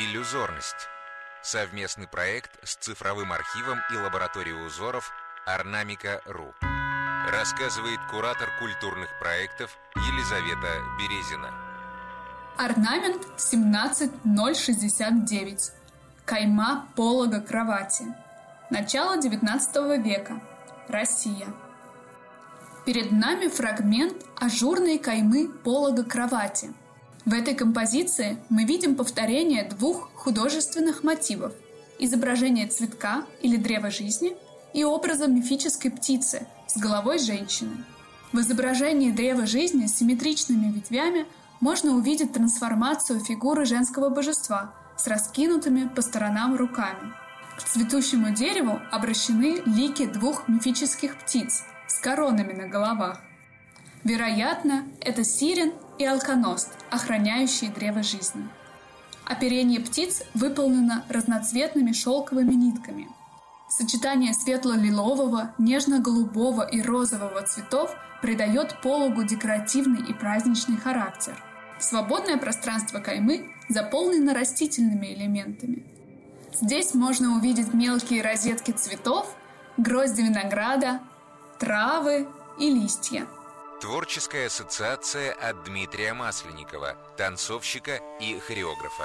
Иллюзорность. Совместный проект с цифровым архивом и лабораторией узоров Орнамика.ру. Рассказывает куратор культурных проектов Елизавета Березина. Орнамент 17069. Кайма полога кровати. Начало XIX века. Россия. Перед нами фрагмент ажурной каймы полога кровати. В этой композиции мы видим повторение двух художественных мотивов – изображение цветка или древа жизни и образа мифической птицы с головой женщины. В изображении древа жизни с симметричными ветвями можно увидеть трансформацию фигуры женского божества с раскинутыми по сторонам руками. К цветущему дереву обращены лики двух мифических птиц – с коронами на головах. Вероятно, это сирен и алконост, охраняющие древо жизни. Оперение птиц выполнено разноцветными шелковыми нитками. Сочетание светло-лилового, нежно-голубого и розового цветов придает пологу декоративный и праздничный характер. Свободное пространство каймы заполнено растительными элементами. Здесь можно увидеть мелкие розетки цветов, грозди винограда, травы и листья. Творческая ассоциация от Дмитрия Масленникова, танцовщика и хореографа.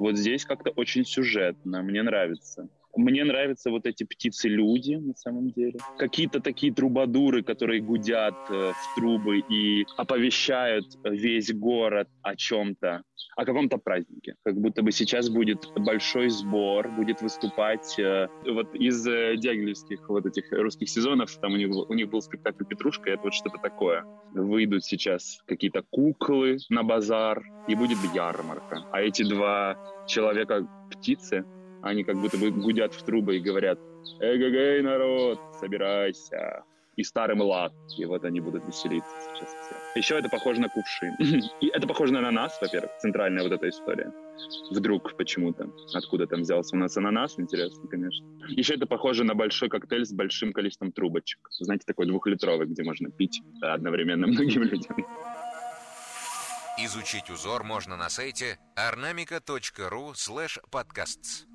Вот здесь как-то очень сюжетно, мне нравится. Мне нравятся вот эти птицы-люди, на самом деле. Какие-то такие трубадуры, которые гудят э, в трубы и оповещают весь город о чем-то, о каком-то празднике. Как будто бы сейчас будет большой сбор, будет выступать э, вот из э, дягилевских вот этих русских сезонов, там у них, у них был спектакль «Петрушка», это вот что-то такое. Выйдут сейчас какие-то куклы на базар, и будет ярмарка. А эти два человека-птицы, они как будто бы гудят в трубы и говорят «Эгэгэй, народ, собирайся!» И старый млад. И вот они будут веселиться сейчас все. Еще это похоже на кувшин. И это похоже на ананас, во-первых, центральная вот эта история. Вдруг почему-то. Откуда там взялся у нас ананас, интересно, конечно. Еще это похоже на большой коктейль с большим количеством трубочек. Знаете, такой двухлитровый, где можно пить одновременно многим людям. Изучить узор можно на сайте ornamica.ru slash podcasts.